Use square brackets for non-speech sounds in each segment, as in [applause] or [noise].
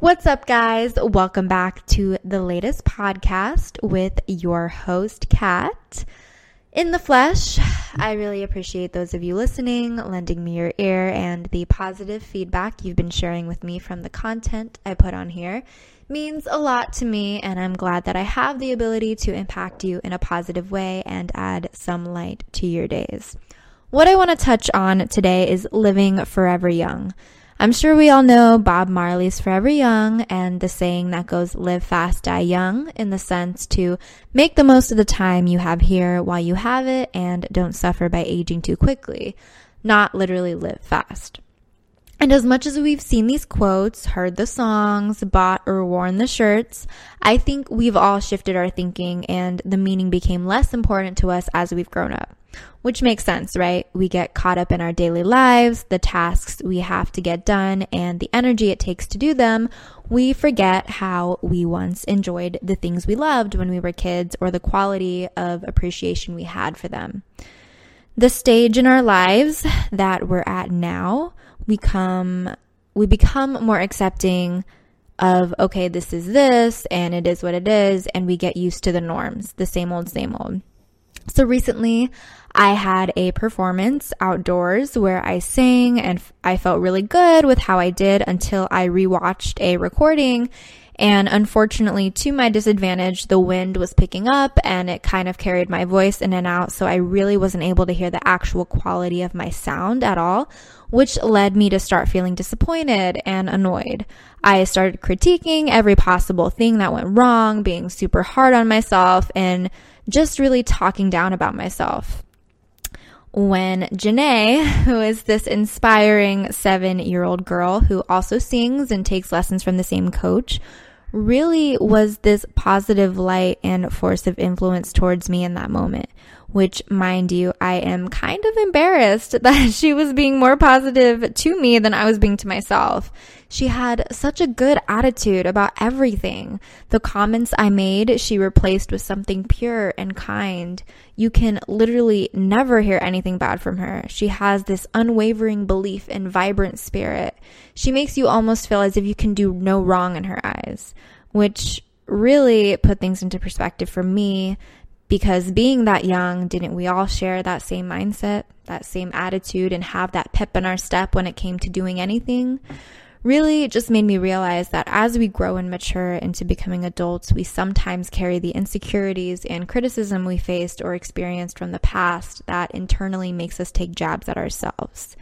What's up, guys? Welcome back to the latest podcast with your host, Kat. In the flesh, I really appreciate those of you listening, lending me your ear, and the positive feedback you've been sharing with me from the content I put on here means a lot to me, and I'm glad that I have the ability to impact you in a positive way and add some light to your days. What I want to touch on today is living forever young. I'm sure we all know Bob Marley's Forever Young and the saying that goes live fast, die young in the sense to make the most of the time you have here while you have it and don't suffer by aging too quickly, not literally live fast. And as much as we've seen these quotes, heard the songs, bought or worn the shirts, I think we've all shifted our thinking and the meaning became less important to us as we've grown up. Which makes sense, right? We get caught up in our daily lives, the tasks we have to get done, and the energy it takes to do them. We forget how we once enjoyed the things we loved when we were kids or the quality of appreciation we had for them. The stage in our lives that we're at now, we come, we become more accepting of, okay, this is this and it is what it is. And we get used to the norms, the same old, same old. So recently, I had a performance outdoors where I sang and I felt really good with how I did until I rewatched a recording. And unfortunately, to my disadvantage, the wind was picking up and it kind of carried my voice in and out. So I really wasn't able to hear the actual quality of my sound at all, which led me to start feeling disappointed and annoyed. I started critiquing every possible thing that went wrong, being super hard on myself, and just really talking down about myself when Janae, [laughs] who is this inspiring seven year old girl who also sings and takes lessons from the same coach, really was this positive light and force of influence towards me in that moment which, mind you, I am kind of embarrassed [laughs] that she was being more positive to me than I was being to myself. She had such a good attitude about everything. The comments I made, she replaced with something pure and kind. You can literally never hear anything bad from her. She has this unwavering belief and vibrant spirit. She makes you almost feel as if you can do no wrong in her eyes, which really put things into perspective for me because being that young, didn't we all share that same mindset, that same attitude, and have that pep in our step when it came to doing anything? Really, it just made me realize that as we grow and mature into becoming adults, we sometimes carry the insecurities and criticism we faced or experienced from the past that internally makes us take jabs at ourselves.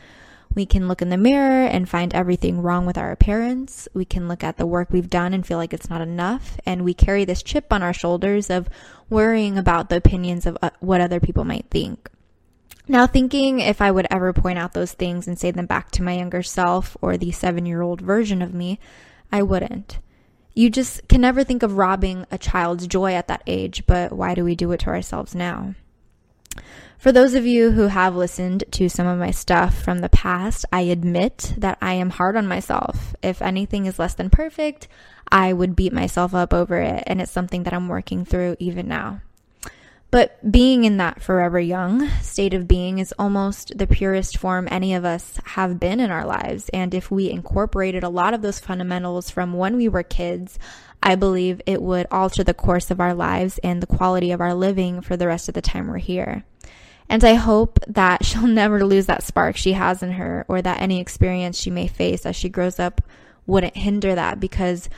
We can look in the mirror and find everything wrong with our appearance. We can look at the work we've done and feel like it's not enough. And we carry this chip on our shoulders of worrying about the opinions of uh, what other people might think. Now, thinking if I would ever point out those things and say them back to my younger self or the seven year old version of me, I wouldn't. You just can never think of robbing a child's joy at that age, but why do we do it to ourselves now? For those of you who have listened to some of my stuff from the past, I admit that I am hard on myself. If anything is less than perfect, I would beat myself up over it, and it's something that I'm working through even now. But being in that forever young state of being is almost the purest form any of us have been in our lives. And if we incorporated a lot of those fundamentals from when we were kids, I believe it would alter the course of our lives and the quality of our living for the rest of the time we're here. And I hope that [laughs] she'll never lose that spark she has in her or that any experience she may face as she grows up wouldn't hinder that because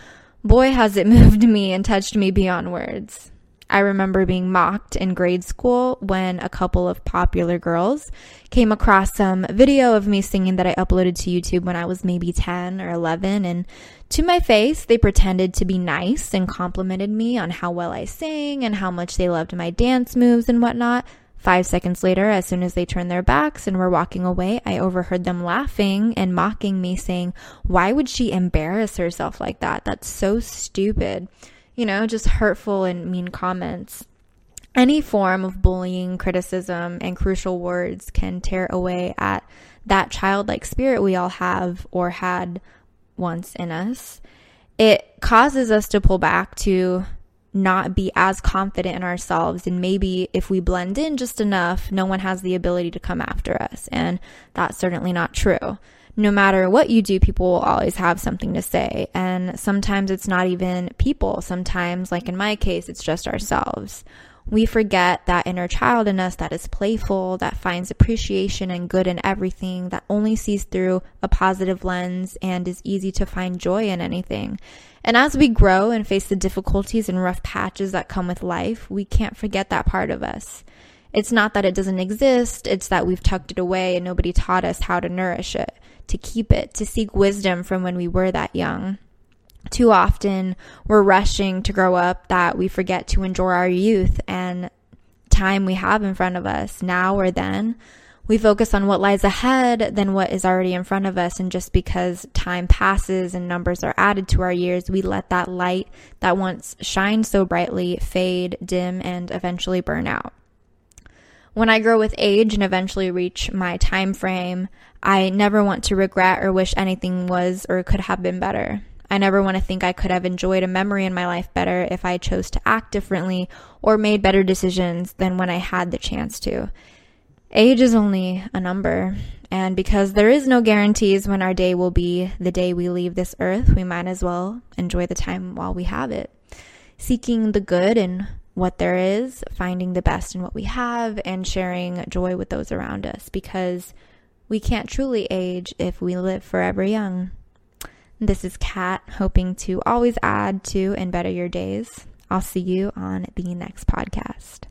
boy has it [laughs] moved me and touched me beyond words. I remember being mocked in grade school when a couple of popular girls came across some video of me singing that I uploaded to YouTube when I was maybe 10 or 11. And to my face, they pretended to be nice and complimented me on how well I sang and how much they loved my dance moves and whatnot. Five seconds later, as soon as they turned their backs and were walking away, I overheard them laughing and mocking me, saying, Why would she embarrass herself like that? That's so stupid. You know, just hurtful and mean comments. Any form of bullying, criticism, and crucial words can tear away at that childlike spirit we all have or had once in us. It causes us to pull back to not be as confident in ourselves. And maybe if we blend in just enough, no one has the ability to come after us. And that's certainly not true. No matter what you do, people will always have something to say. And sometimes it's not even people. Sometimes, like in my case, it's just ourselves. We forget that inner child in us that is playful, that finds appreciation and good in everything, that only sees through a positive lens and is easy to find joy in anything. And as we grow and face the difficulties and rough patches that come with life, we can't forget that part of us. It's not that it doesn't exist, it's that we've tucked it away and nobody taught us how to nourish it, to keep it, to seek wisdom from when we were that young. Too often, we're rushing to grow up that we forget to enjoy our youth and time we have in front of us, now or then. We focus on what lies ahead than what is already in front of us. And just because time passes and numbers are added to our years, we let that light that once shined so brightly fade, dim, and eventually burn out. When I grow with age and eventually reach my time frame, I never want to regret or wish anything was or could have been better. I never want to think I could have enjoyed a memory in my life better if I chose to act differently or made better decisions than when I had the chance to. Age is only a number, and because there is no guarantees when our day will be the day we leave this earth, we might as well enjoy the time while we have it. Seeking the good in what there is, finding the best in what we have, and sharing joy with those around us because we can't truly age if we live forever young. This is Kat, hoping to always add to and better your days. I'll see you on the next podcast.